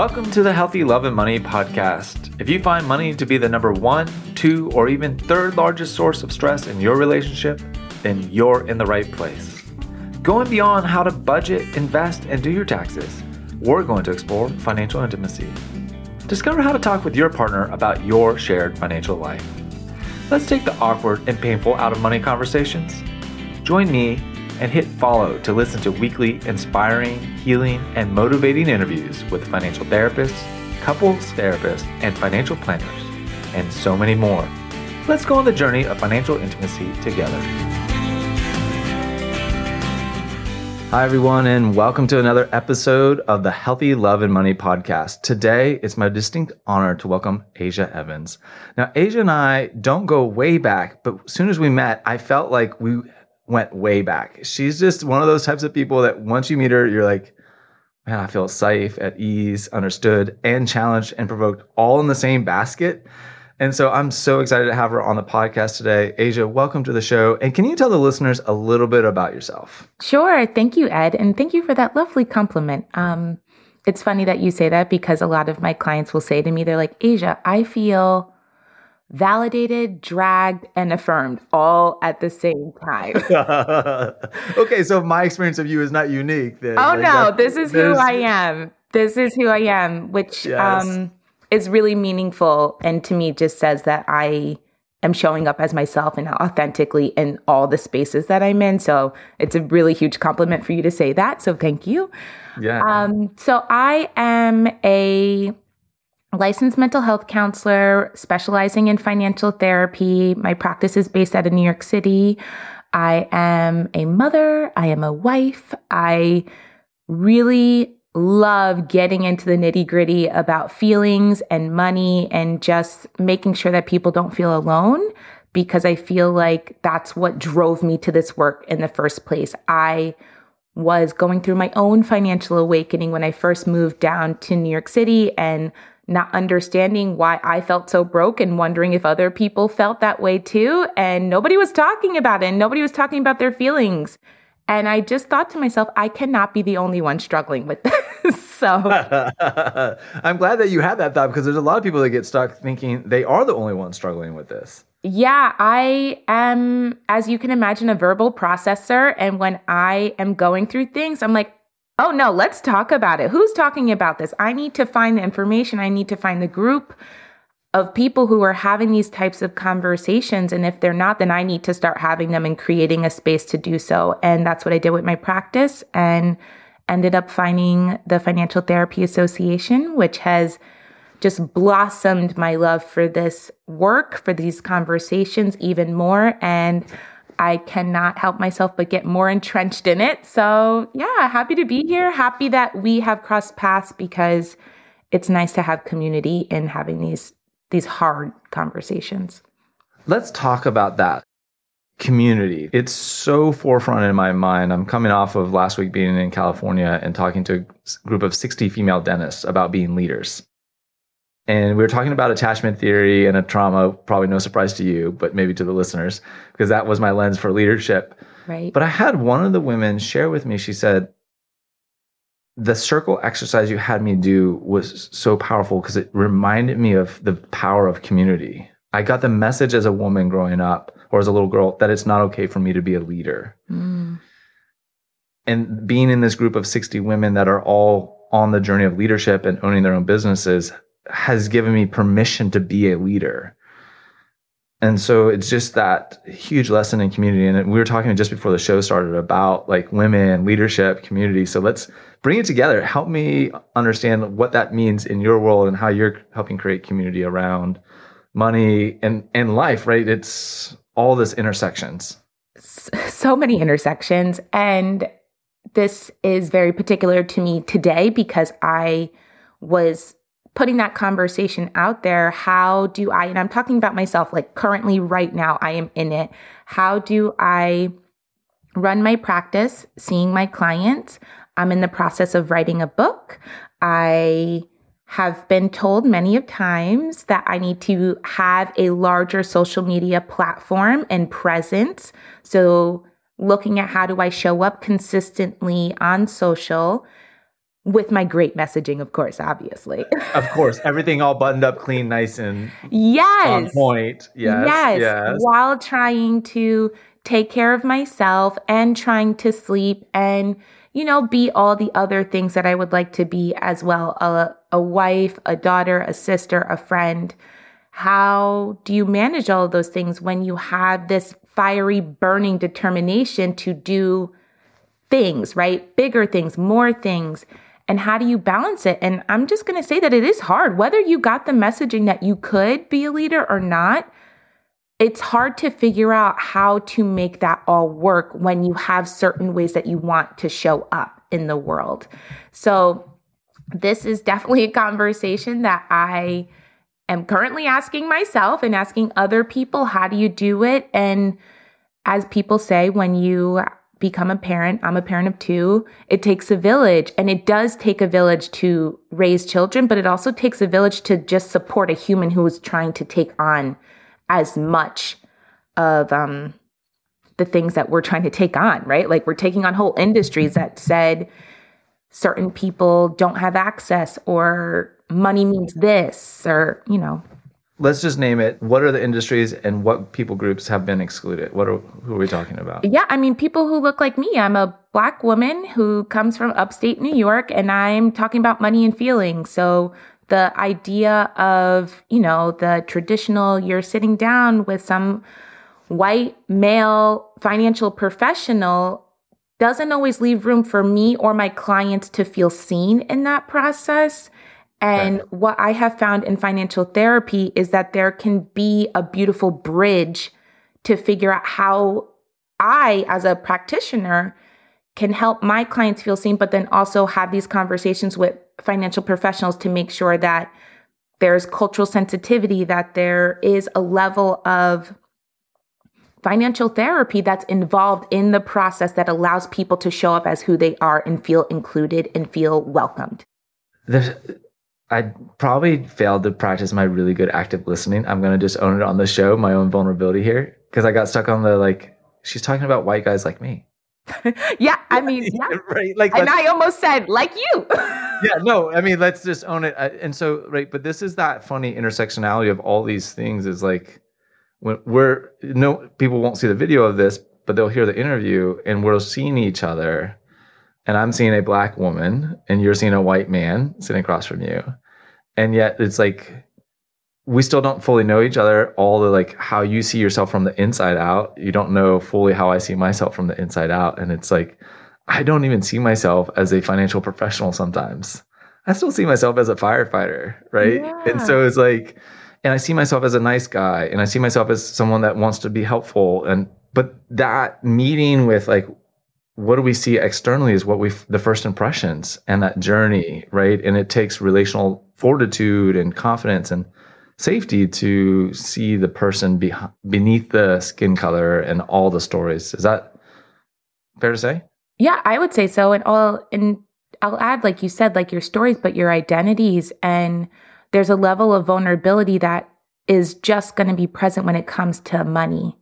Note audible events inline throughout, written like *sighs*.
Welcome to the Healthy Love and Money podcast. If you find money to be the number one, two, or even third largest source of stress in your relationship, then you're in the right place. Going beyond how to budget, invest, and do your taxes, we're going to explore financial intimacy. Discover how to talk with your partner about your shared financial life. Let's take the awkward and painful out of money conversations. Join me and hit follow to listen to weekly inspiring, healing, and motivating interviews with financial therapists, couples therapists, and financial planners, and so many more. Let's go on the journey of financial intimacy together. Hi, everyone, and welcome to another episode of the Healthy Love and Money podcast. Today, it's my distinct honor to welcome Aja Evans. Now, Aja and I don't go way back, but as soon as we met, I felt like we went way back. She's just one of those types of people that once you meet her, you're like, man, I feel safe, at ease, understood, and challenged and provoked all in the same basket. And so I'm so excited to have her on the podcast today. Aja, welcome to the show. And can you tell the listeners a little bit about yourself? Sure. Thank you, Ed. And thank you for that lovely compliment. Um, it's funny that you say that because a lot of my clients will say to me, they're like, Aja, I feel validated, dragged, and affirmed all at the same time. *laughs* okay, so my experience of you is not unique. Then. Oh like no, this is who I am. This is who I am, which yes. um, is really meaningful, and to me, just says that I am showing up as myself and authentically in all the spaces that I'm in. So it's a really huge compliment for you to say that. So thank you. Yeah. Um, so I am a licensed mental health counselor specializing in financial therapy. My practice is based out of New York City. I am a mother, I am a wife. I really love getting into the nitty gritty about feelings and money and just making sure that people don't feel alone because I feel like that's what drove me to this work in the first place. I was going through my own financial awakening when I first moved down to New York City and not understanding why I felt so broke and wondering if other people felt that way too. And nobody was talking about it and nobody was talking about their feelings. And I just thought to myself, I cannot be the only one struggling with *laughs* this. so *laughs* I'm glad that you had that thought because there's a lot of people that get stuck thinking they are the only one struggling with this. Yeah, I am, as you can imagine, a verbal processor. And when I am going through things, I'm like, oh no, let's talk about it. Who's talking about this? I need to find the information. I need to find the group of people who are having these types of conversations. And if they're not, then I need to start having them and creating a space to do so. And that's what I did with my practice and ended up finding the Financial Therapy Association, which has just blossomed my love for this work, for these conversations even more. And I cannot help myself but get more entrenched in it. So, yeah, happy to be here. Happy that we have crossed paths because it's nice to have community in having these these hard conversations. Let's talk about that community. It's so forefront in my mind. I'm coming off of last week being in California and talking to a group of 60 female dentists about being leaders. And we were talking about attachment theory and a trauma, probably no surprise to you, but maybe to the listeners, because that was my lens for leadership. Right. But I had one of the women share with me, she said, the circle exercise you had me do was so powerful because it reminded me of the power of community. I got the message as a woman growing up or as a little girl that it's not okay for me to be a leader. Mm. And being in this group of 60 women that are all on the journey of leadership and owning their own businesses has given me permission to be a leader. And so it's just that huge lesson in community. And we were talking just before the show started about like women, leadership, community. So let's bring it together. Help me understand what that means in your world and how you're helping create community around money and, and life, right? It's all this intersections. So many intersections. And this is very particular to me today because I was putting that conversation out there. How do I, and I'm talking about myself, like currently right now, I am in it. How do I run my practice, seeing my clients? I'm in the process of writing a book. I have been told many of times that I need to have a larger social media platform and presence. So looking at how do I show up consistently on social with my great messaging, of course, obviously. *laughs* of course, everything all buttoned up, clean, nice, and yes, on point. Yes, yes, yes. While trying to take care of myself and trying to sleep and you know be all the other things that I would like to be as well a, a wife, a daughter, a sister, a friend. How do you manage all of those things when you have this fiery, burning determination to do things, right? Bigger things, more things and how do you balance it? And I'm just going to say that it is hard, whether you got the messaging that you could be a leader or not. It's hard to figure out how to make that all work when you have certain ways that you want to show up in the world. So, this is definitely a conversation that I am currently asking myself and asking other people how do you do it? And as people say, when you become a parent. I'm a parent of two. It takes a village and it does take a village to raise children, but it also takes a village to just support a human who is trying to take on as much of um, the things that we're trying to take on, right? Like we're taking on whole industries that said certain people don't have access or money means this or, you know, let's just name it. What are the industries and what people groups have been excluded? What are who are we talking about? Yeah, I mean people who look like me. I'm a black woman who comes from upstate New York and I'm talking about money and feelings. So the idea of, you know, the traditional you're sitting down with some white male financial professional doesn't always leave room for me or my clients to feel seen in that process. And what I have found in financial therapy is that there can be a beautiful bridge to figure out how I, as a practitioner, can help my clients feel seen, but then also have these conversations with financial professionals to make sure that there's cultural sensitivity, that there is a level of financial therapy that's involved in the process that allows people to show up as who they are and feel included and feel welcomed. There's I probably failed to practice my really good active listening. I'm gonna just own it on the show, my own vulnerability here, because I got stuck on the like. She's talking about white guys like me. *laughs* yeah, I mean, *laughs* yeah. right. Like, and I almost said like you. *laughs* yeah, no, I mean, let's just own it. Uh, and so, right, but this is that funny intersectionality of all these things. Is like when we're no people won't see the video of this, but they'll hear the interview, and we're seeing each other and I'm seeing a black woman and you're seeing a white man sitting across from you. And yet it's like we still don't fully know each other. All the like how you see yourself from the inside out. You don't know fully how I see myself from the inside out. And it's like I don't even see myself as a financial professional sometimes. I still see myself as a firefighter, right? Yeah. And so it's like and I see myself as a nice guy and I see myself as someone that wants to be helpful and but that meeting with like what do we see externally is what we the first impressions and that journey right? And it takes relational fortitude and confidence and safety to see the person be, beneath the skin color and all the stories. Is that fair to say? Yeah i would say so. And all and i'll add like you said like your stories but your identities. And there's a level of vulnerability that is just going to be present when it comes to money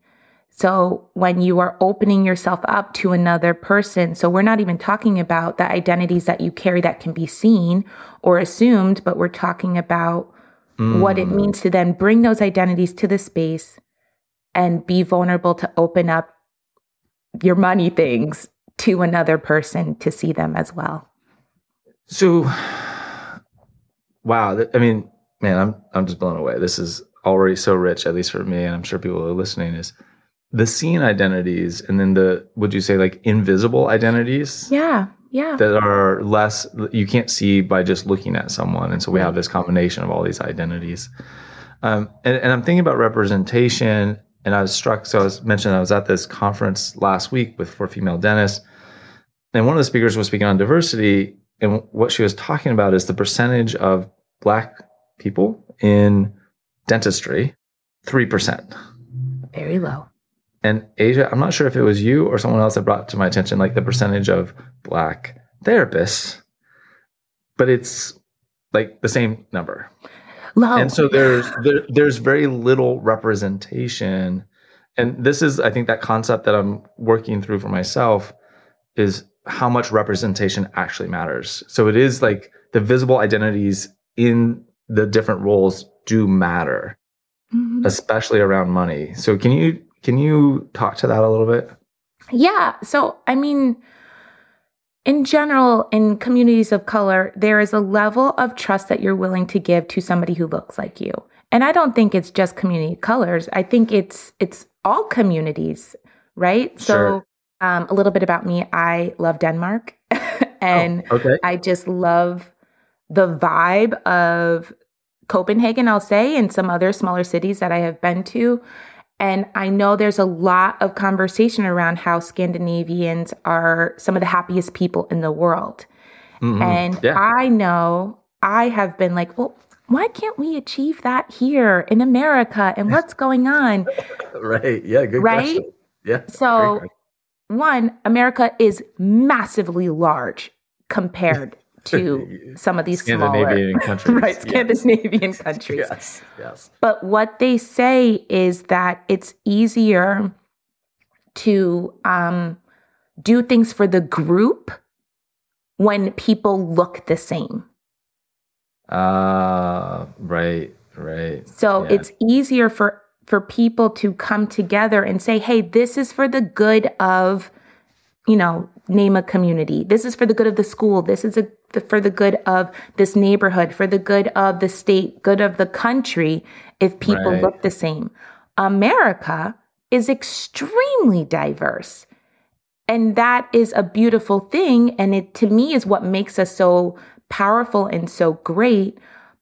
so when you are opening yourself up to another person, so we're not even talking about the identities that you carry that can be seen or assumed, but we're talking about mm. what it mm. means to then bring those identities to the space and be vulnerable to open up your money things to another person to see them as well. So wow, I mean, man, I'm I'm just blown away. This is already so rich at least for me and I'm sure people are listening is the seen identities and then the would you say like invisible identities? Yeah yeah. That are less you can't see by just looking at someone. And so we have this combination of all these identities. Um, and, and i'm thinking about representation. And i was struck so i was mentioned i was at this conference last week with for female dentists. And one of the speakers was speaking on diversity. And what she was talking about is the percentage of black people in dentistry 3% very low and Aja, I'm not sure if it was you or someone else that brought to my attention like the percentage of black therapists, but it's like the same number. Low. And so there's there, there's very little representation. And this is I think that concept that I'm working through for myself is how much representation actually matters. So it is like the visible identities in the different roles do matter, mm-hmm. especially around money. So can you can you talk to that a little bit? Yeah. So I mean, in general, in communities of color, there is a level of trust that you're willing to give to somebody who looks like you. And I don't think it's just community colors. I think it's it's all communities, right? Sure. So um, a little bit about me. I love Denmark, *laughs* and oh, okay. I just love the vibe of Copenhagen, I'll say, and some other smaller cities that I have been to. And I know there's a lot of conversation around how Scandinavians are some of the happiest people in the world. Mm-hmm. And yeah. I know I have been like, well, why can't we achieve that here in America? And *laughs* what's going on? right. Yeah. Good right? question. Yeah. So, one, America is massively large compared to *laughs* some of these Scandinavian smaller, *laughs* countries. right, Scandinavian yes. *laughs* countries. Yes, yes. But what they say is that it's easier to um, do things for the group when people look the same. Uh, right, right. So yeah. it's easier for for people to come together and say, "Hey, this is for the good of, you know, name a community. This is for the good of the school. This is a, for the good of this neighborhood, for the good of the state, good of the country, if people right. look the same. America is extremely diverse. And that is a beautiful thing. And it, to me, is what makes us so powerful and so great.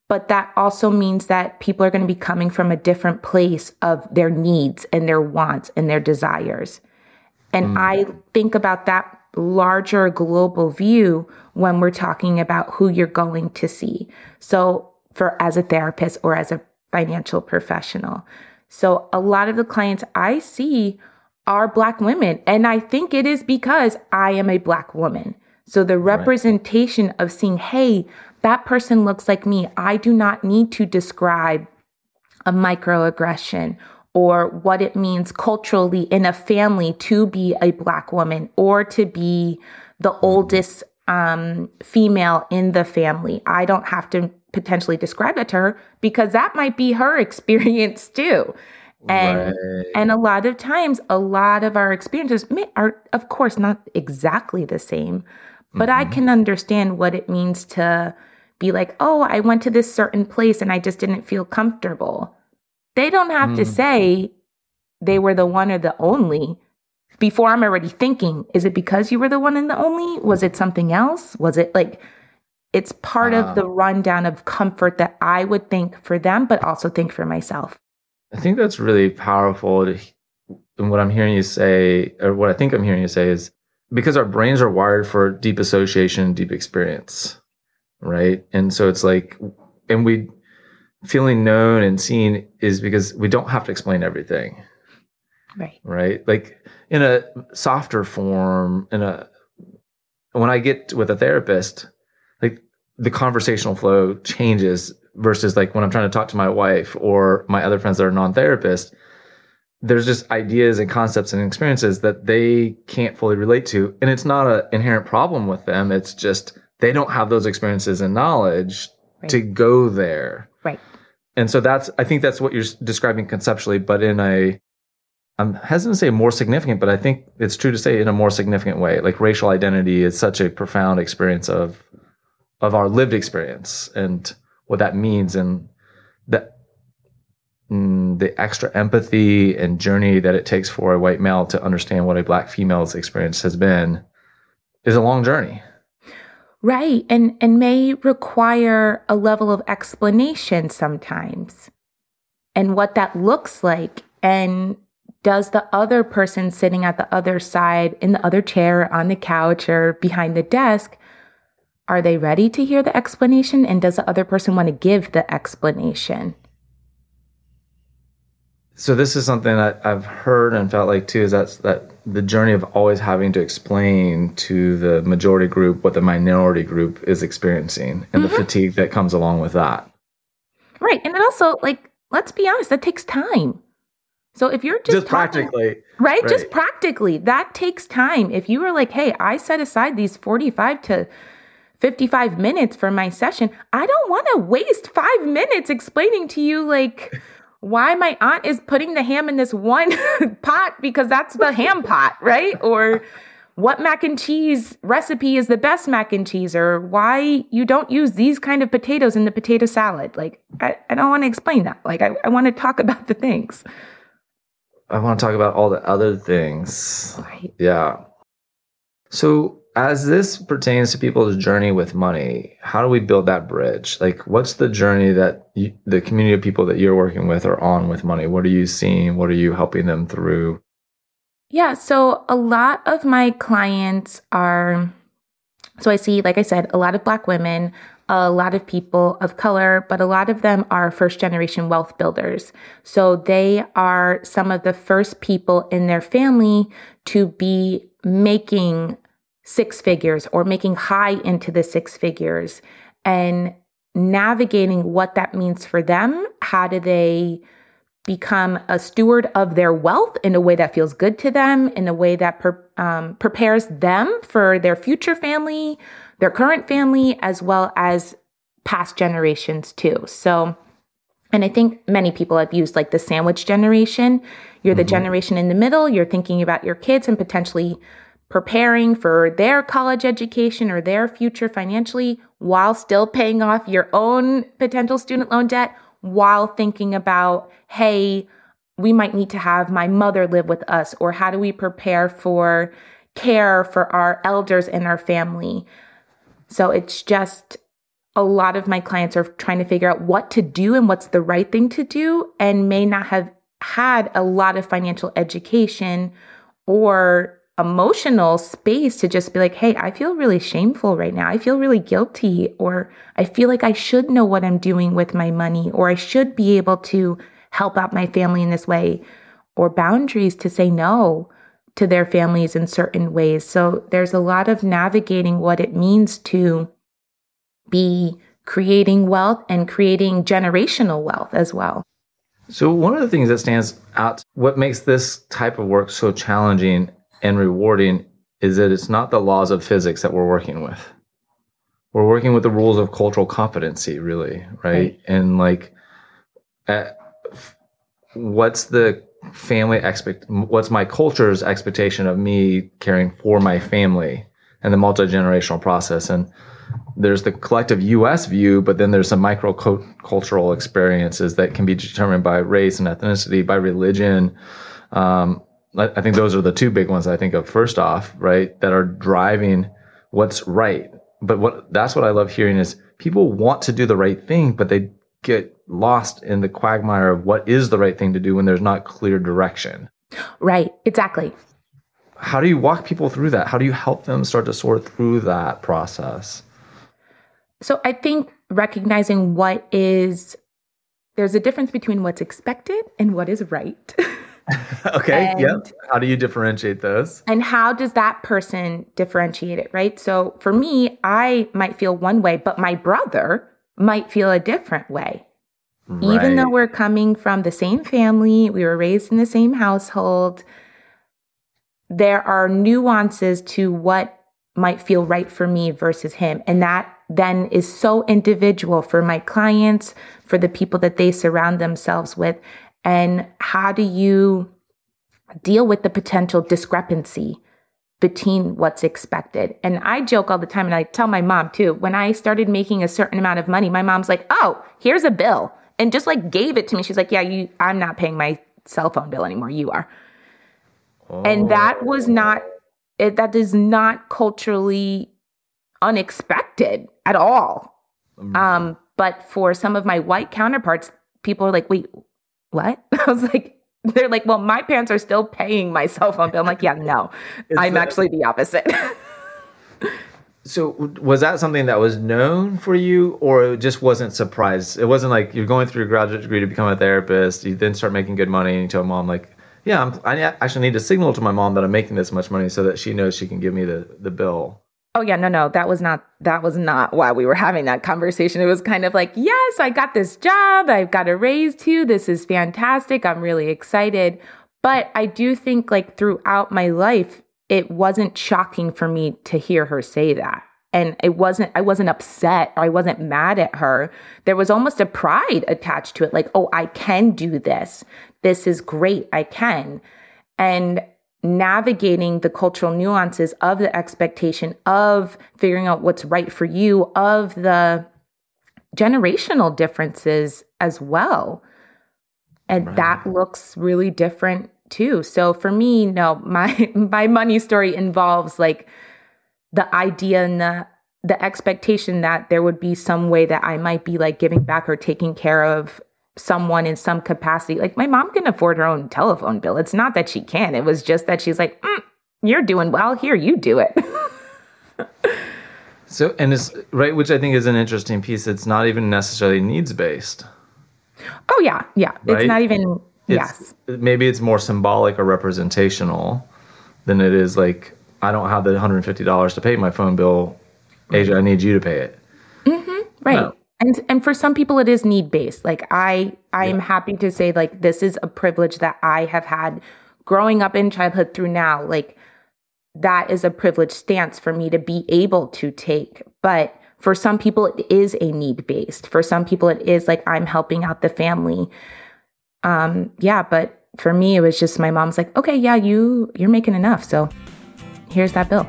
But that also means that people are going to be coming from a different place of their needs and their wants and their desires. And mm. I think about that larger global view when we're talking about who you're going to see. So, for as a therapist or as a financial professional. So, a lot of the clients I see are Black women. And I think it is because I am a Black woman. So, the representation right. of seeing, hey, that person looks like me. I do not need to describe a microaggression or what it means culturally in a family to be a black woman or to be the oldest um, female in the family. I don't have to potentially describe that to her because that might be her *laughs* experience too. And right. and a lot of times, a lot of our experiences may, are, of course, not exactly the same, but mm-hmm. I can understand what it means to be like, oh, I went to this certain place and I just didn't feel comfortable. They don't have mm. to say they were the one or the only before I'm already thinking, is it because you were the one and the only? Was it something else? Was it like it's part uh, of the ah. rundown of comfort that I would think for them, but also think for myself. I think that's really powerful. To, and what I'm hearing you say, or what I think I'm hearing you say is because our brains are wired for deep association, deep experience, right? And so it's like, and we feeling known and seen is because we don't have to explain everything. Right. Right. Like in a softer form, in a, when I get with a therapist, like the conversational flow changes versus like when I'm trying to talk to my wife or my other friends that are non therapists, there's just ideas and concepts and experiences that they can't fully relate to. And it's not an inherent problem with them. It's just they don't have those experiences and knowledge right. to go there. Right. And so that's, I think that's what you're describing conceptually, but in a, I'm hesitant to say more significant, but I think it's true to say in a more significant way. Like racial identity is such a profound experience of, of our lived experience and what that means and that mm, the extra empathy and journey that it takes for a white male to understand what a black female's experience has been is a long journey. Right. And and may require a level of explanation sometimes. And what that looks like and does the other person sitting at the other side in the other chair on the couch or behind the desk are they ready to hear the explanation and does the other person want to give the explanation? So this is something that I've heard and felt like too is that that the journey of always having to explain to the majority group what the minority group is experiencing and mm-hmm. the fatigue that comes along with that. Right. And it also like let's be honest, that takes time. So if you're just, just practically Right? right? Just practically, that takes time. If you were like, hey, I set aside these 45 to 55 minutes for my session, I don't want to waste five minutes explaining to you, like, why my aunt is putting the ham in this one *laughs* pot because that's the ham pot, right? Or what mac and cheese recipe is the best mac and cheese or why you don't use these kind of potatoes in the potato salad. Like, I, I don't want to explain that. Like, I, I want to talk about the things. I want to talk about all the other things. Right. Yeah. So, as this pertains to people's journey with money, how do we build that bridge? Like, what's the journey that you, the community of people that you're working with are on with money? What are you seeing? What are you helping them through? Yeah, so a lot of my clients are, so I see, like I said, a lot of Black women, a lot of people of color, but a lot of them are first generation wealth builders. So they are some of the first people in their family to be making six figures or making high into the six figures and navigating what that means for them. How do they become a steward of their wealth in a way that feels good to them, in a way that per, um, prepares them for their future family, their current family, as well as past generations too. So, and I think many people have used like the sandwich generation. You're the mm-hmm. generation in the middle, you're thinking about your kids and potentially preparing for their college education or their future financially while still paying off your own potential student loan debt while thinking about, hey, we might need to have my mother live with us, or how do we prepare for care for our elders in our family? So it's just a lot of my clients are trying to figure out what to do and what's the right thing to do, and may not have had a lot of financial education or emotional space to just be like, hey, I feel really shameful right now. I feel really guilty, or I feel like I should know what I'm doing with my money, or I should be able to help out my family in this way, or boundaries to say no to their families in certain ways. So there's a lot of navigating what it means to be creating wealth and creating generational wealth as well. So, one of the things that stands out, what makes this type of work so challenging and rewarding is that it's not the laws of physics that we're working with. We're working with the rules of cultural competency, really, right? right. And like, at, what's the family expect? What's my culture's expectation of me caring for my family and the multi generational process? And there's the collective U.S. view, but then there's some micro cultural experiences that can be determined by race and ethnicity, by religion, um, I think those are the two big ones I think of first off, right? That are driving what's right. But what that's what I love hearing is people want to do the right thing, but they get lost in the quagmire of what is the right thing to do when there's not clear direction. Right, exactly. How do you walk people through that? How do you help them start to sort through that process? So I think recognizing what is there's a difference between what's expected and what is right. *laughs* *laughs* okay. And, yep. How do you differentiate those? And how does that person differentiate it, right? So for me, I might feel one way, but my brother might feel a different way. Right. Even though we're coming from the same family, we were raised in the same household, there are nuances to what might feel right for me versus him. And that then is so individual for my clients, for the people that they surround themselves with. And how do you deal with the potential discrepancy between what's expected? And I joke all the time, and I tell my mom too, when I started making a certain amount of money, my mom's like, oh, here's a bill. And just like gave it to me. She's like, yeah, you, I'm not paying my cell phone bill anymore. You are. Oh. And that was not, it, that is not culturally unexpected at all. Mm. Um, but for some of my white counterparts, people are like, wait, what? *laughs* I was like, they're like, well, my parents are still paying my cell phone bill. I'm like, yeah, no, *laughs* I'm that, actually the opposite. *laughs* so was that something that was known for you or it just wasn't surprised? It wasn't like you're going through your graduate degree to become a therapist. You then start making good money and you tell mom like, yeah, I'm, I actually need to signal to my mom that I'm making this much money so that she knows she can give me the, the bill. Oh yeah, no, no, that was not that was not why we were having that conversation. It was kind of like, yes, I got this job, I've got a raise too. This is fantastic. I'm really excited. But I do think like throughout my life, it wasn't shocking for me to hear her say that. And it wasn't, I wasn't upset or I wasn't mad at her. There was almost a pride attached to it. Like, oh, I can do this. This is great. I can. And navigating the cultural nuances of the expectation of figuring out what's right for you, of the generational differences as well. And right. that looks really different too. So for me, no, *laughs* my my money story involves like the idea and the the expectation that there would be some way that I might be like giving back or taking care of someone in some capacity. Like my mom can afford her own telephone bill. It's not that she can. It was just that she's like, mm, "You're doing well. Here, you do it." so, and it's right, which I think is an interesting piece. It's not even necessarily needs based. Oh yeah, yeah. Right? It's not even. It's, yes. Maybe it's more symbolic or representational than it is like I don't have the $150 to pay my phone bill. Aja, I need you to pay it. Mm-hmm, right. No. And and for some people it is need based. Like I I am happy to say like this is a privilege that I have had growing up in childhood through now. Like that is a privileged stance for me to be able to take. But for some people it is a need based. For some people it is like I'm helping out the family. Um yeah, but for me it was just my mom's like, "Okay, yeah, you you're making enough." So here's that bill.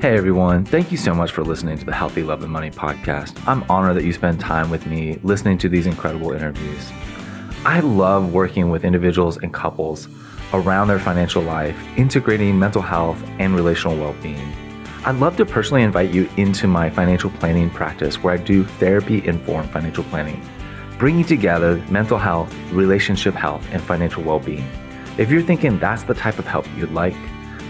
Hey everyone, thank you so much for listening to the Healthy Love and Money podcast. I'm honored that you spend time with me listening to these incredible interviews. I love working with individuals and couples around their financial life, integrating mental health and relational well being. I'd love to personally invite you into my financial planning practice where I do therapy informed financial planning, bringing together mental health, relationship health, and financial well being. If you're thinking that's the type of help you'd like,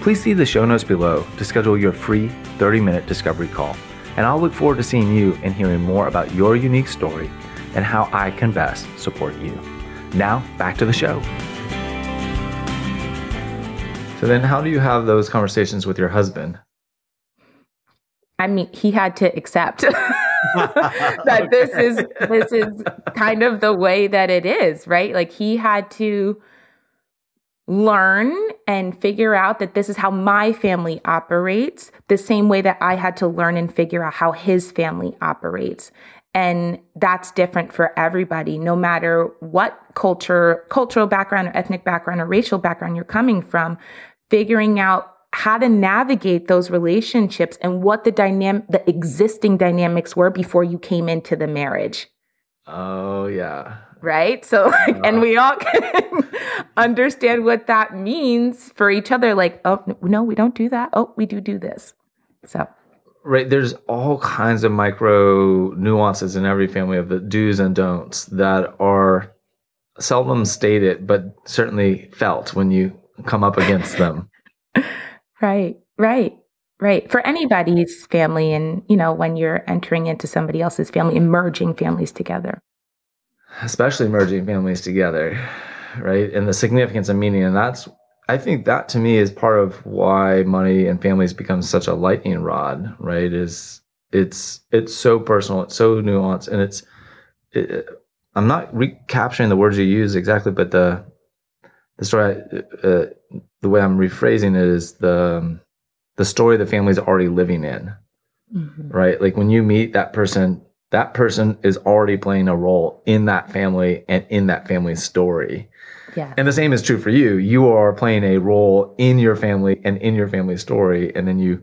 Please see the show notes below to schedule your free 30 minute discovery call. And I'll look forward to seeing you and hearing more about your unique story and how I can best support you. Now, back to the show. So, then how do you have those conversations with your husband? I mean, he had to accept *laughs* that okay. this is this is kind of the way that it is, right? Like he had to learn and figure out that this is how my family operates, the same way that I had to learn and figure out how his family operates. And that's different for everybody, no matter what culture, cultural background or ethnic background or racial background you're coming from, figuring out how to navigate those relationships and what the dynamic, the existing dynamics were before you came into the marriage. Oh, yeah right? So, *laughs* like, and we all *laughs* can understand what that means for each other. Like, oh, no, we don't do that. Oh, we do do this. So, right, there's all kinds of micro nuances in every family of the do's and don'ts that are seldom stated, but certainly felt when you come up against them. *laughs* right, right. Right. For anybody's family, and, you know, when you're entering into somebody else's family, merging families together especially merging families together, right? And the significance and meaning. And that's, I think that to me is part of why money and families become such a lightning rod, right? Is it's, it's so personal, it's so nuanced, and it's, it, I'm not recapturing the words you use exactly, but the, the story, uh, the way I'm rephrasing it is the, the story the family's already living in, mm-hmm. right? Like when you meet that person that person is already playing a role in that family and in that family's story. Yeah. And the same is true for you. You are playing a role in your family and in your family story. And then you,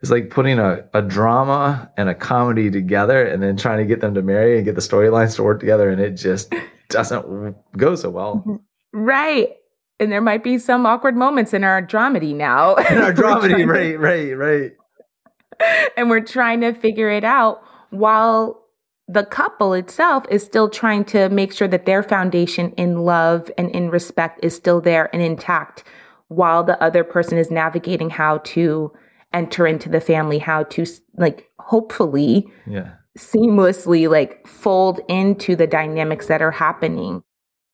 it's like putting a, a drama and a comedy together and then trying to get them to marry and get the storylines to work together. And it just *laughs* doesn't go so well. Mm-hmm. Right. And there might be some awkward moments in our dramedy now. *laughs* In our *laughs* dramedy, right, right, right. And we're trying to figure it out while the couple itself is still trying to make sure that their foundation in love and in respect is still there and intact while the other person is navigating how to enter into the family how to like hopefully yeah. seamlessly like fold into the dynamics that are happening.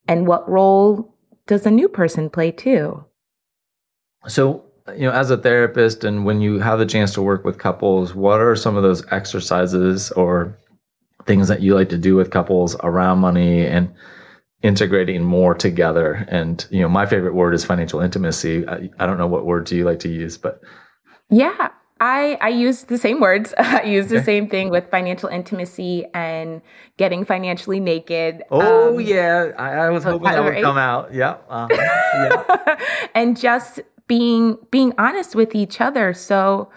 And what role does a new person play too? So you know, as a therapist and when you have the chance to work with couples, what are some of those exercises or things that you like to do with couples around money and integrating more together. And, you know, my favorite word is financial intimacy. I, I don't know what words you like to use, but. Yeah, I, I use the same words. *laughs* I use the same thing with financial intimacy and getting financially naked. Oh, um, yeah. I, I, was hoping that would come out. Yeah. Uh, *laughs* yeah. and just being being honest with each other. So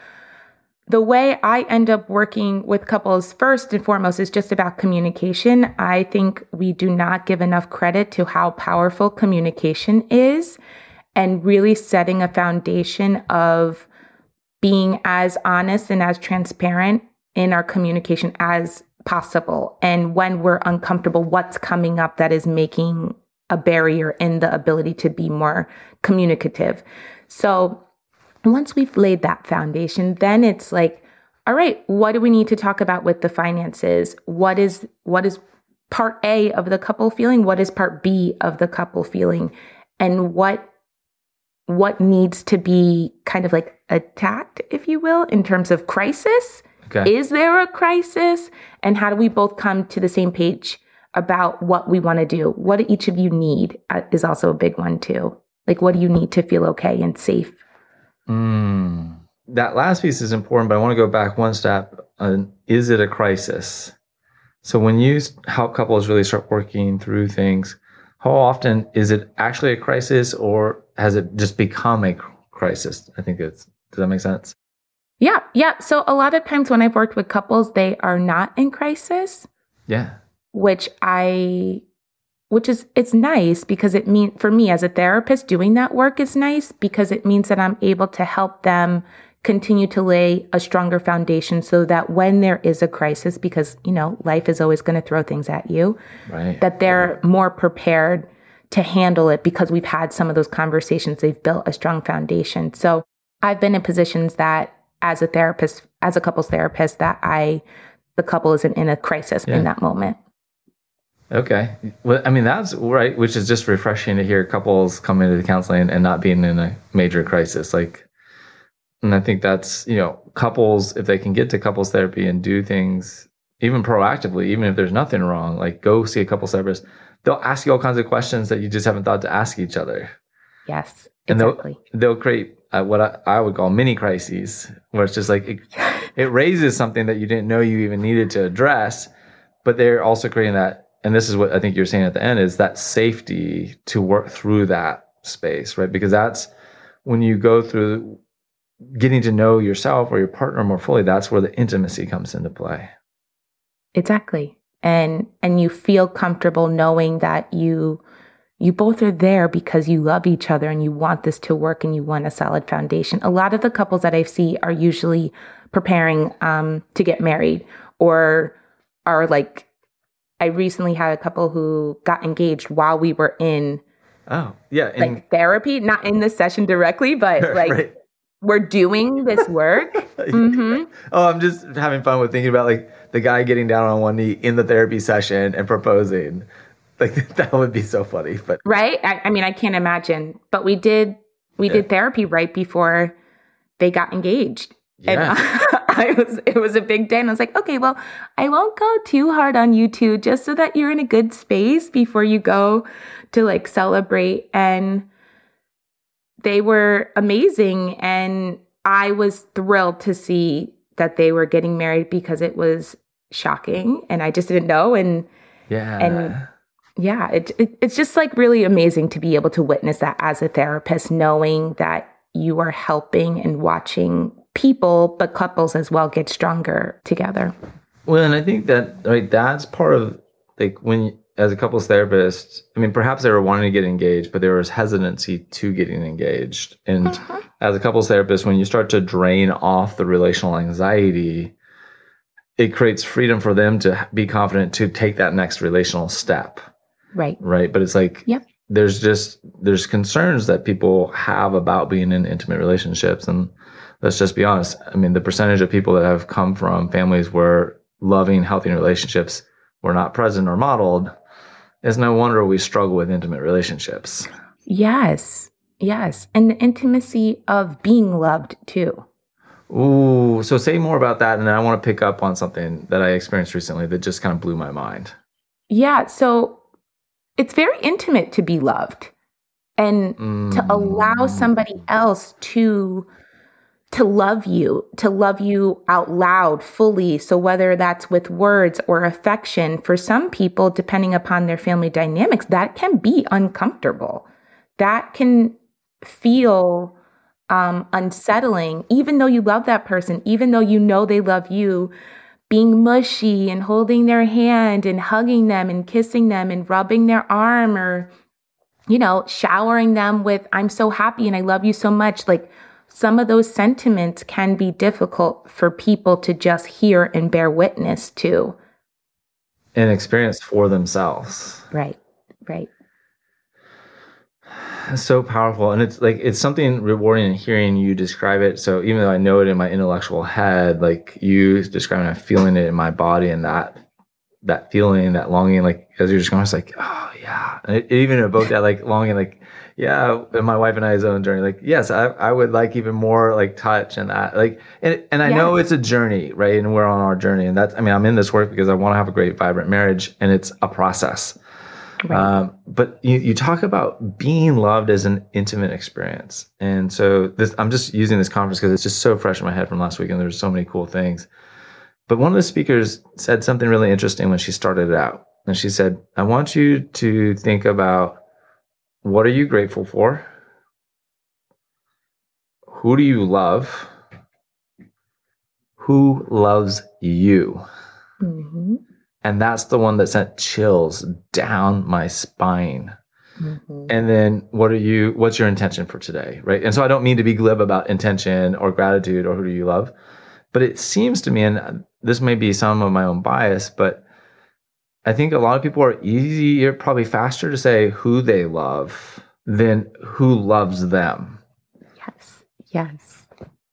the way I end up working with couples first and foremost is just about communication. I think we do not give enough credit to how powerful communication is and really setting a foundation of being as honest and as transparent in our communication as possible. And when we're uncomfortable, what's coming up that is making a barrier in the ability to be more communicative. So once we've laid that foundation, then it's like, all right, what do we need to talk about with the finances? What is what is part A of the couple feeling? What is part B of the couple feeling? And what what needs to be kind of like attacked, if you will, in terms of crisis? Okay. Is there a crisis? And how do we both come to the same page about what we want to do? What do each of you need uh, is also a big one too. Like, what do you need to feel okay and safe? Mm, that last piece is important, but I want to go back one step. On, is it a crisis? So when you help couples really start working through things, how often is it actually a crisis or has it just become a crisis? I think it's, does that make sense? Yeah. Yeah. So a lot of times when I've worked with couples, they are not in crisis. Yeah. Which I which is it's nice because it means for me as a therapist doing that work is nice because it means that I'm able to help them continue to lay a stronger foundation so that when there is a crisis because you know life is always going to throw things at you right. that they're more prepared to handle it because we've had some of those conversations they've built a strong foundation so i've been in positions that as a therapist as a couples therapist that i the couple isn't in a crisis yeah. in that moment Okay. Well, I mean, that's right, which is just refreshing to hear couples come into the counseling and not being in a major crisis. Like, and I think that's, you know, couples, if they can get to couples therapy and do things even proactively, even if there's nothing wrong, like go see a couples therapist, they'll ask you all kinds of questions that you just haven't thought to ask each other. Yes. And exactly. they'll, they'll create uh, what I, I, would call mini crises, where it's just like it, *laughs* it raises something that you didn't know you even needed to address, but they're also creating that and this is what I think you're saying at the end is that safety to work through that space, right? Because that's when you go through getting to know yourself or your partner more fully, that's where the intimacy comes into play. Exactly. And and you feel comfortable knowing that you you both are there because you love each other and you want this to work and you want a solid foundation. A lot of the couples that I see are usually preparing um, to get married or are like I recently had a couple who got engaged while we were in oh yeah in, like therapy, not in the session directly, but *laughs* like right. we're doing this work. *laughs* mm-hmm. Oh, I'm just having fun with thinking about like the guy getting down on one knee in the therapy session and proposing. Like *laughs* that would be so funny, but right. I, I mean, I can't imagine, but we did we yeah. did therapy right before they got engaged, yeah. *laughs* and I was it was a big day and I was like, okay, well, I won't go too hard on you two just so that you're in a good space before you go to like celebrate. And they were amazing and I was thrilled to see that they were getting married because it was shocking and I just didn't know and yeah. And yeah, it, it, it's just like really amazing to be able to witness that as a therapist, knowing that you are helping and watching people, but couples as well get stronger together. Well, and I think that right, that's part of like when as a couples therapist, I mean, perhaps they were wanting to get engaged, but there was hesitancy to getting engaged. And uh-huh. as a couples therapist, when you start to drain off the relational anxiety, it creates freedom for them to be confident to take that next relational step. Right. Right. But it's like, yep. there's just, there's concerns that people have about being in intimate relationships. And let's just be honest. I mean, the percentage of people that have come from families where loving, healthy relationships were not present or modeled is no wonder we struggle with intimate relationships. Yes. Yes. And the intimacy of being loved too. Ooh, so say more about that. And then I want to pick up on something that I experienced recently that just kind of blew my mind. Yeah. So it's very intimate to be loved and mm. to allow somebody else to to love you, to love you out loud fully. So whether that's with words or affection, for some people, depending upon their family dynamics, that can be uncomfortable. That can feel um, unsettling, even though you love that person, even though you know they love you. Being mushy and holding their hand and hugging them and kissing them and rubbing their arm or, you know, showering them with, I'm so happy and I love you so much. Like, some of those sentiments can be difficult for people to just hear and bear witness to and experience for themselves. Right, right. It's so powerful. And it's like, it's something rewarding in hearing you describe it. So even though I know it in my intellectual head, like you describing, I'm feeling it in my body and that, that feeling, that longing, like as you're just going, it's like, oh yeah. And it, it even evoked that like longing, like, yeah, and my wife and I's own journey. Like, yes, I, I would like even more like touch and that. Like, and and I know it's a journey, right? And we're on our journey, and that's. I mean, I'm in this work because I want to have a great, vibrant marriage, and it's a process. Right. Um, but you, you talk about being loved as an intimate experience, and so this I'm just using this conference because it's just so fresh in my head from last week, and there's so many cool things. But one of the speakers said something really interesting when she started it out, and she said, "I want you to think about." What are you grateful for? Who do you love? Who loves you? Mm-hmm. And that's the one that sent chills down my spine. Mm-hmm. And then what are you, what's your intention for today? Right. And so I don't mean to be glib about intention or gratitude or who do you love, but it seems to me, and this may be some of my own bias, but I think a lot of people are easier, probably faster to say who they love than who loves them. Yes. Yes.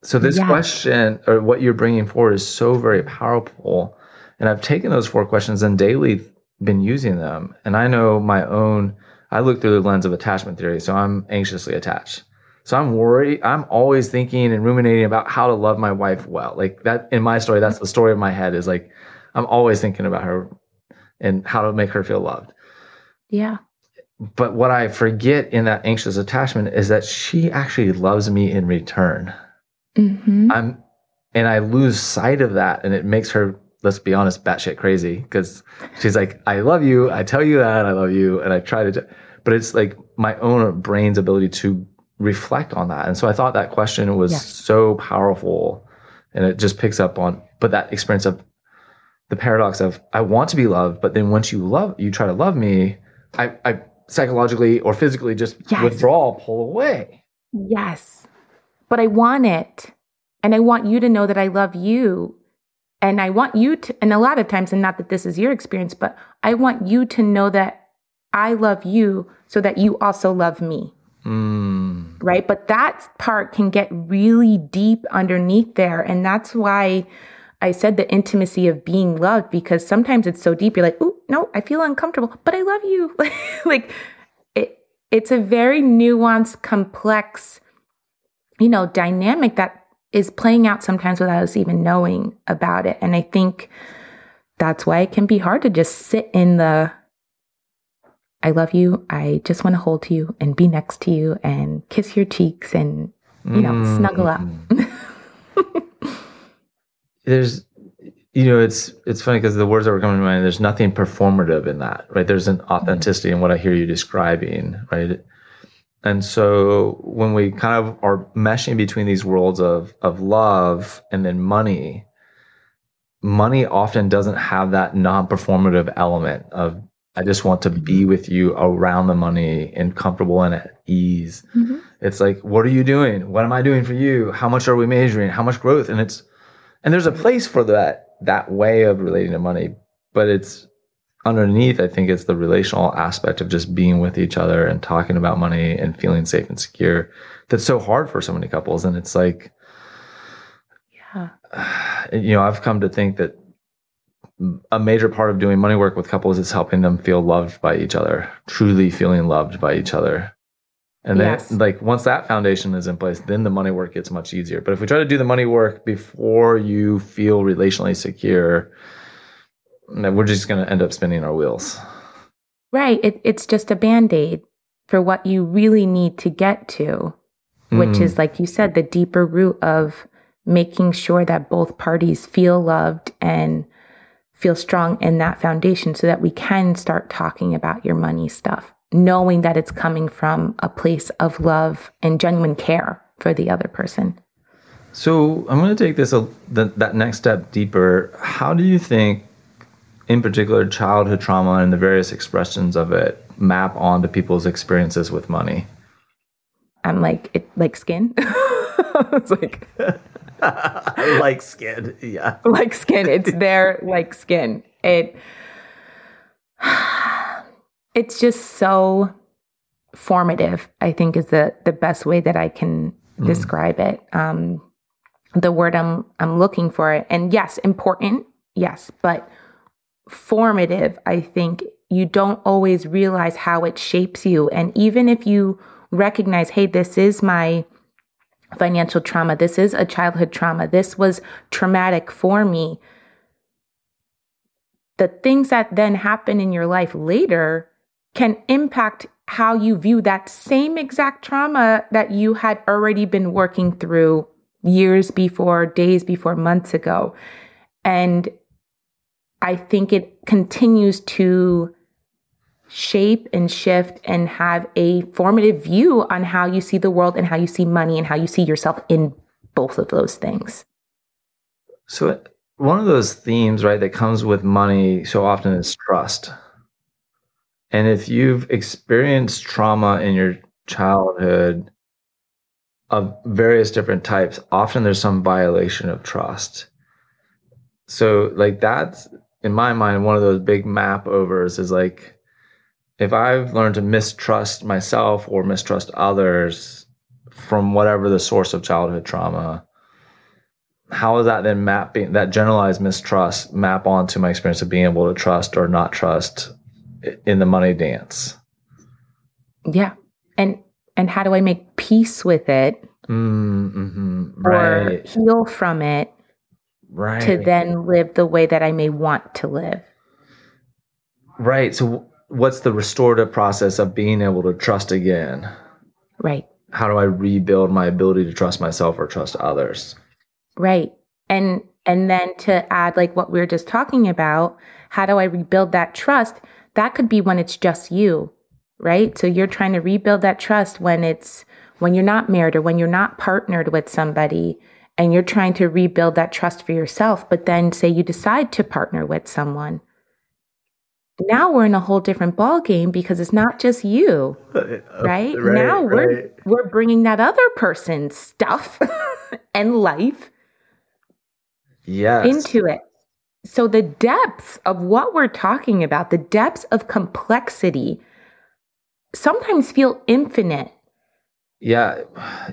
So this yes. question or what you're bringing forward is so very powerful. And I've taken those four questions and daily been using them. And I know my own, I look through the lens of attachment theory. So I'm anxiously attached. So I'm worried. I'm always thinking and ruminating about how to love my wife well. Like that in my story, that's the story of my head is like, I'm always thinking about her and how to make her feel loved. Yeah. But what I forget in that anxious attachment is that she actually loves me in return. Mm-hmm. I'm, and I lose sight of that, and it makes her, let's be honest, batshit crazy because she's like, "I love you. I tell you that I love you," and I try to, but it's like my own brain's ability to reflect on that. And so I thought that question was yes. so powerful, and it just picks up on, but that experience of the paradox of I want to be loved, but then once you love, you try to love me, I, I psychologically or physically just yes. withdraw, pull away. Yes. But I want it. And I want you to know that I love you. And I want you to, and a lot of times, and not that this is your experience, but I want you to know that I love you so that you also love me. Mm. Right. But that part can get really deep underneath there. And that's why I said the intimacy of being loved because sometimes it's so deep. You're like, oh, no, I feel uncomfortable, but I love you. *laughs* like it, it's a very nuanced, complex, you know, dynamic that is playing out sometimes without us even knowing about it. And I think that's why it can be hard to just sit in the, I love you. I just want to hold you and be next to you and kiss your cheeks and, you know, mm. snuggle up. *laughs* Mm-hmm. there's you know it's it's funny because the words that were coming to mind there's nothing performative in that right? There's an authenticity in what i hear you describing right? And so when we kind of are meshing between these worlds of of love and then money money often doesn't have that non-performative element of i just want to be with you around the money and comfortable and at ease. Mm-hmm. it's like what are you doing? What am i doing for you? How much are we measuring? How much growth? And it's and there's a place for that that way of relating to money but it's underneath i think it's the relational aspect of just being with each other and talking about money and feeling safe and secure that's so hard for so many couples. And it's like yeah. *sighs* you know i've come to think that a major part of doing money work with couples is helping them feel loved by each other truly feeling loved by each other and then, yes. like, once that foundation is in place, then the money work gets much easier. But if we try to do the money work before you feel relationally secure, then we're just going to end up spinning our wheels. Right. It, it's just a band aid for what you really need to get to, which mm. is, like you said, the deeper root of making sure that both parties feel loved and feel strong in that foundation so that we can start talking about your money stuff, knowing that it's coming from a place of love and genuine care for the other person. So I'm going to take this a, the, that next step deeper. How do you think, in particular, childhood trauma and the various expressions of it map onto people's experiences with money? I'm like it, like skin. *laughs* it's like *laughs* like skin, yeah, like skin. It's there, like skin. It. It's just so formative. I think is the the best way that I can mm. describe it. Um, the word I'm I'm looking for it. And yes, important, yes, but formative, I think you don't always realize how it shapes you. And even if you recognize, hey, this is my financial trauma, this is a childhood trauma, this was traumatic for me. The things that then happen in your life later can impact how you view that same exact trauma that you had already been working through years before, days before, months ago. And I think it continues to shape and shift and have a formative view on how you see the world and how you see money and how you see yourself in both of those things. So, one of those themes, right, that comes with money so often is trust. And if you've experienced trauma in your childhood, of various different types, often there's some violation of trust. So, like, that's in my mind, one of those big map overs is like, if I've learned to mistrust myself or mistrust others from whatever the source of childhood trauma, how is that then mapping that generalized mistrust map onto my experience of being able to trust or not trust in the money dance? Yeah. And and how do I make peace with it mm-hmm. right. or heal from it right. to then live the way that I may want to live? Right. So, what's the restorative process of being able to trust again? Right. How do I rebuild my ability to trust myself or trust others? Right. And and then to add like what we were just talking about, how do I rebuild that trust? That could be when it's just you right? So you're trying to rebuild that trust when it's when you're not married or when you're not partnered with somebody and you're trying to rebuild that trust for yourself, but then say you decide to partner with someone. Now we're in a whole different ball game because it's not just you, *laughs* right? right now we're we're bringing that other person's stuff *laughs* and life yes. into it. So the depths of what we're talking about, the depths of complexity sometimes feel infinite. Yeah,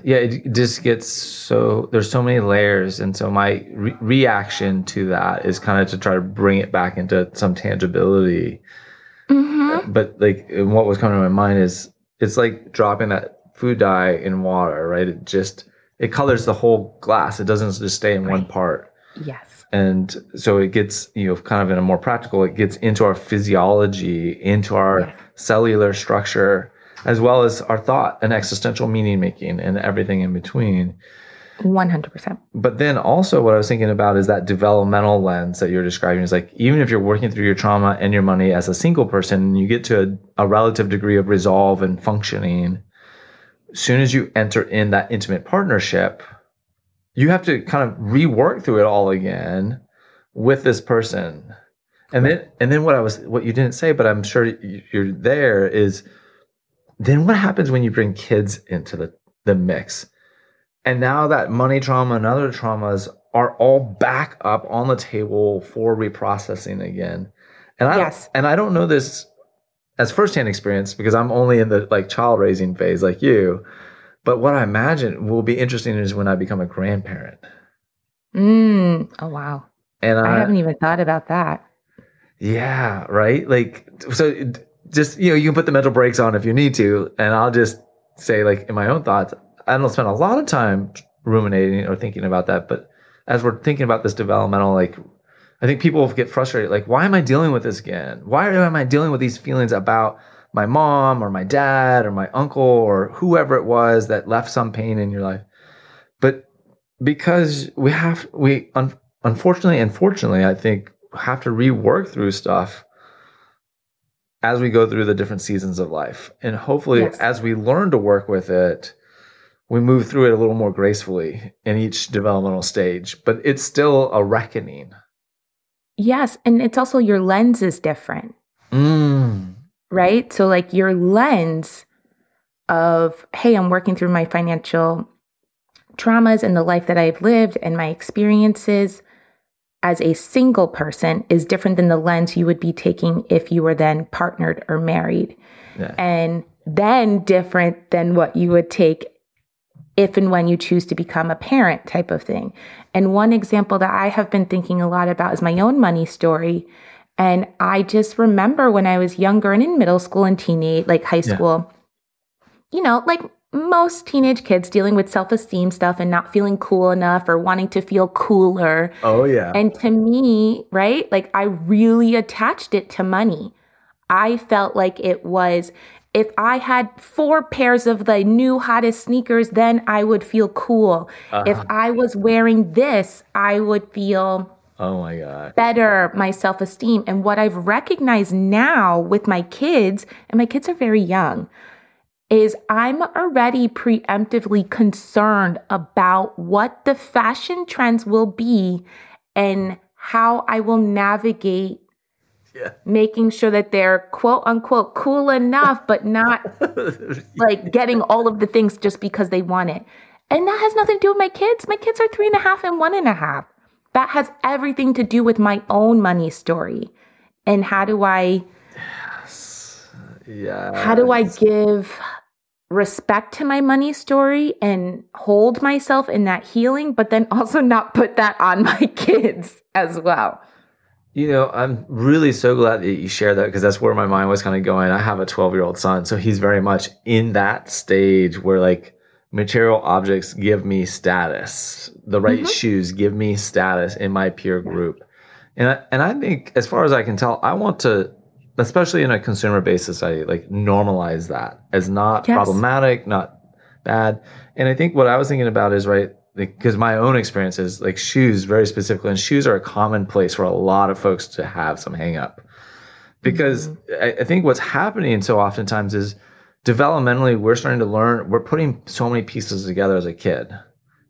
yeah, it just gets so there's so many layers, and so my re- reaction to that is kind of to try to bring it back into some tangibility. Mm-hmm. But like, what was coming to my mind is it's like dropping that food dye in water, right? It just it colors the whole glass. It doesn't just stay in right. one part. Yes. And so it gets, you know, kind of in a more practical, it gets into our physiology, into our cellular structure, as well as our thought and existential meaning making and everything in between. 100%. But then also, what I was thinking about is that developmental lens that you're describing is like, even if you're working through your trauma and your money as a single person, and you get to a, a relative degree of resolve and functioning. As soon as you enter in that intimate partnership, you have to kind of rework through it all again with this person and then, and then what I was, what you didn't say, but I'm sure you're there is then what happens when you bring kids into the, the mix? And now that money trauma and other traumas are all back up on the table for reprocessing again. And I, yes. and I don't know this as firsthand experience because I'm only in the like child raising phase like you. But what I imagine will be interesting is when I become a grandparent. Mm. Oh wow. And I, I haven't even thought about that. Yeah, right. Like, so just, you know, you can put the mental brakes on if you need to. And I'll just say, like, in my own thoughts, I don't spend a lot of time ruminating or thinking about that. But as we're thinking about this developmental, like, I think people get frustrated. Like, why am I dealing with this again? Why am I dealing with these feelings about my mom or my dad or my uncle or whoever it was that left some pain in your life? But because we have, we un- unfortunately and fortunately, I think have to rework through stuff as we go through the different seasons of life. And hopefully, yes. as we learn to work with it, we move through it a little more gracefully in each developmental stage. But it's still a reckoning Yes. And it's also your lens is different. Mm. Right. So, like your lens of, hey, I'm working through my financial traumas and the life that I've lived and my experiences as a single person is different than the lens you would be taking if you were then partnered or married. Yeah. And then different than what you would take if and when you choose to become a parent type of thing. And one example that I have been thinking a lot about is my own money story. And I just remember when I was younger and in middle school and teenage, like high school, yeah. you know, like most teenage kids dealing with self esteem stuff and not feeling cool enough or wanting to feel cooler. Oh, yeah. And to me, right, like I really attached it to money. I felt like it was if I had four pairs of the new hottest sneakers, then I would feel cool. Uh-huh. If I was wearing this, I would feel oh my god better my self-esteem and what i've recognized now with my kids and my kids are very young is i'm already preemptively concerned about what the fashion trends will be and how i will navigate yeah. making sure that they're quote unquote cool enough, but not *laughs* like getting all of the things just because they want it. And that has nothing to do with my kids. My kids are three and a half and one and a half. That has everything to do with my own money story. And how do I, yes. Yeah. How do I give respect to my money story and hold myself in that healing, but then also not put that on my *laughs* kids as well? You know, I'm really so glad that you share that because that's where my mind was kind of going. I have a 12 year old son, so he's very much in that stage where like material objects give me status. The right mm-hmm. shoes give me status in my peer group. And I, and I think as far as I can tell, I want to especially in a consumer based society like normalize that as not yes. problematic, not bad. And I think what I was thinking about is right because my own experience is like shoes very specifically and shoes are a common place for a lot of folks to have some hang up because mm-hmm. I, I, think what's happening so oftentimes is developmentally we're starting to learn we're putting so many pieces together as a kid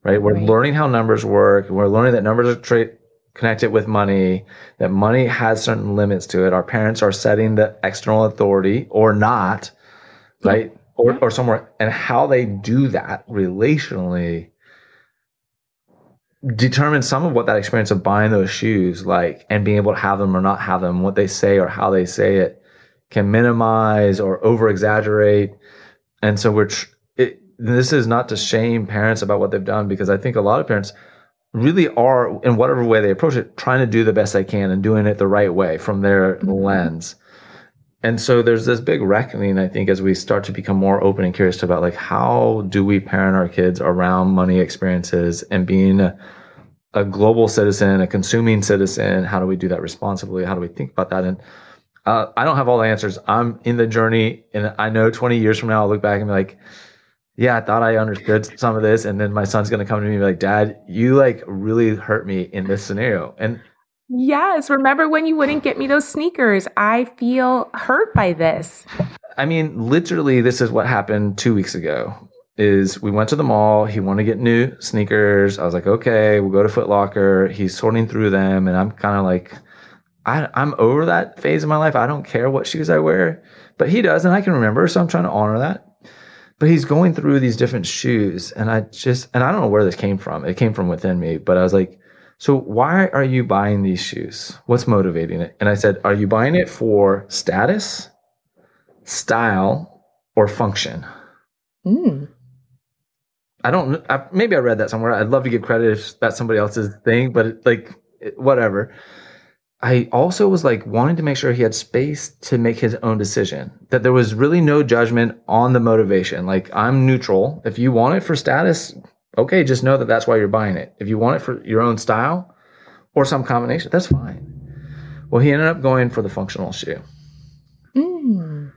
right? We're right. learning how numbers work. We're learning that numbers are tra- connected with money that money has certain limits to it. Our parents are setting the external authority or not right? Or, or somewhere. And how they do that relationally determine some of what that experience of buying those shoes like and being able to have them or not have them what they say or how they say it can minimize or over exaggerate and so we're tr- it, this is not to shame parents about what they've done because i think a lot of parents really are in whatever way they approach it trying to do the best they can and doing it the right way from their mm-hmm. lens. And so there's this big reckoning i think as we start to become more open and curious about like how do we parent our kids around money experiences and being a, a global citizen a consuming citizen? How do we do that responsibly? How do we think about that? And uh, i don't have all the answers i'm in the journey and i know 20 years from now i'll look back and be like yeah i thought i understood some of this and then my son's going to come to me and be like dad you like really hurt me in this scenario and Yes. Remember when you wouldn't get me those sneakers? I feel hurt by this. I mean, literally, this is what happened two weeks ago. Is we went to the mall. He wanted to get new sneakers. I was like, okay, we'll go to Foot Locker. He's sorting through them, and I'm kind of like, I, I'm over that phase of my life. I don't care what shoes I wear, but he does, and I can remember. So I'm trying to honor that. But he's going through these different shoes, and I just, and I don't know where this came from. It came from within me, but I was like, so why are you buying these shoes? What's motivating it? And I said, Are you buying it for status, style, or function? Mm. I don't. I, maybe I read that somewhere. I'd love to give credit if that's somebody else's thing, but it, like whatever. I also was like wanting to make sure he had space to make his own decision. That there was really no judgment on the motivation. Like I'm neutral. If you want it for status, okay, just know that that's why you're buying it. If you want it for your own style, or some combination. That's fine. Well, he ended up going for the functional shoe. Mm.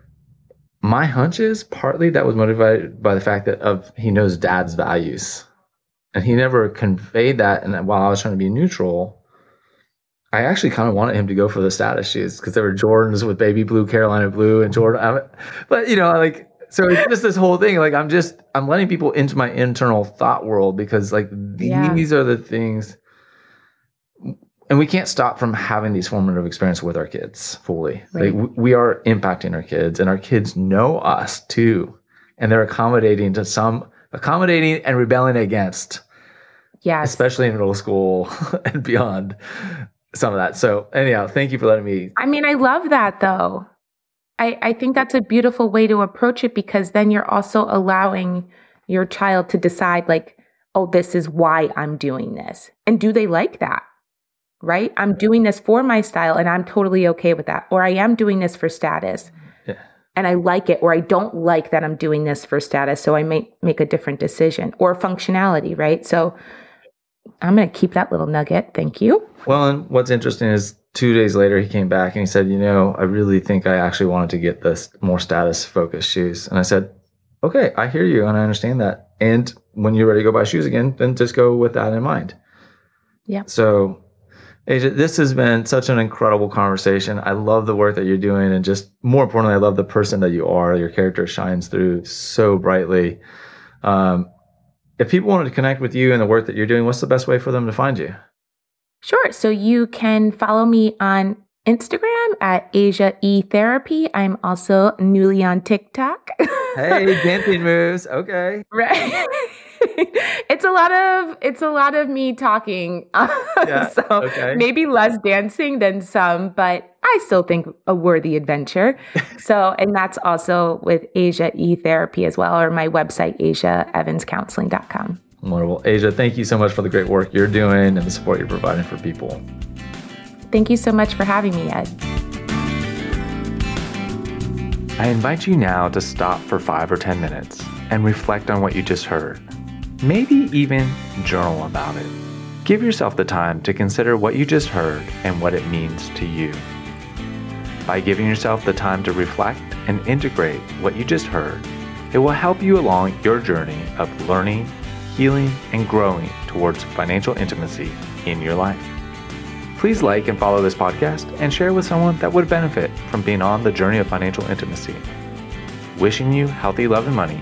My hunch is partly that was motivated by the fact that of he knows dad's values. And he never conveyed that. And while I was trying to be neutral, I actually kind of wanted him to go for the status shoes because there were Jordans with baby blue, Carolina blue, and Jordan. But you know, like so it's just this whole thing. Like I'm just I'm letting people into my internal thought world because like these yeah. are the things and we can't stop from having these formative experiences with our kids fully. Right. Like we are impacting our kids and our kids know us too. And they're accommodating to some accommodating and rebelling against. Yeah. Especially in middle school *laughs* and beyond some of that. So anyhow, thank you for letting me I mean, I love that though. I, I think that's a beautiful way to approach it because then you're also allowing your child to decide, like, oh, this is why I'm doing this. And do they like that? Right? I'm doing this for my style and I'm totally okay with that. Or I am doing this for status. Yeah. And I like it, or I don't like that I'm doing this for status. So I may make a different decision or functionality, right? So I'm going to keep that little nugget. Thank you. Well, and what's interesting is two days later he came back and he said, you know, I really think I actually wanted to get this more status focused shoes. And I said, okay, I hear you and I understand that. And when you're ready to go buy shoes again, then just go with that in mind. Yeah. So Aja, this has been such an incredible conversation. I love the work that you're doing, and just more importantly, I love the person that you are. Your character shines through so brightly. Um, if people wanted to connect with you and the work that you're doing, what's the best way for them to find you? Sure. So you can follow me on Instagram at Aja E Therapy. I'm also newly on TikTok. *laughs* hey, dancing moves. Okay. Right. *laughs* it's a lot of it's a lot of me talking. *laughs* Yeah, so okay. maybe less dancing than some, but I still think a worthy adventure. so, and that's also with Aja E Therapy as well, or my website, AjaEvansCounseling.com. Wonderful. Aja, thank you so much for the great work you're doing and the support you're providing for people. Thank you so much for having me, Ed. I invite you now to stop for five or 10 minutes and reflect on what you just heard. Maybe even journal about it. Give yourself the time to consider what you just heard and what it means to you. By giving yourself the time to reflect and integrate what you just heard, it will help you along your journey of learning healing, and growing towards financial intimacy in your life. Please like and follow this podcast and share with someone that would benefit from being on the journey of financial intimacy. Wishing you healthy love and money,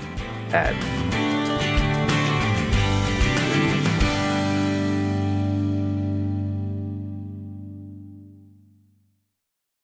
Ed.